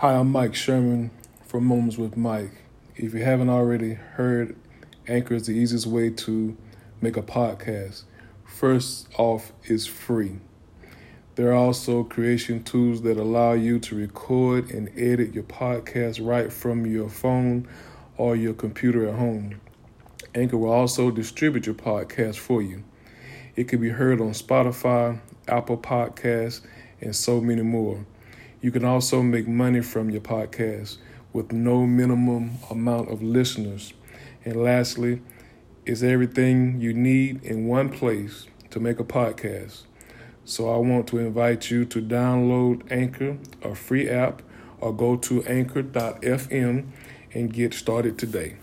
Hi, I'm Mike Sherman from Moments with Mike. If you haven't already heard, Anchor is the easiest way to make a podcast. First off, it's free. There are also creation tools that allow you to record and edit your podcast right from your phone or your computer at home. Anchor will also distribute your podcast for you. It can be heard on Spotify, Apple Podcasts, and so many more. You can also make money from your podcast with no minimum amount of listeners. And lastly, is everything you need in one place to make a podcast. So I want to invite you to download Anchor, a free app, or go to anchor.fm and get started today.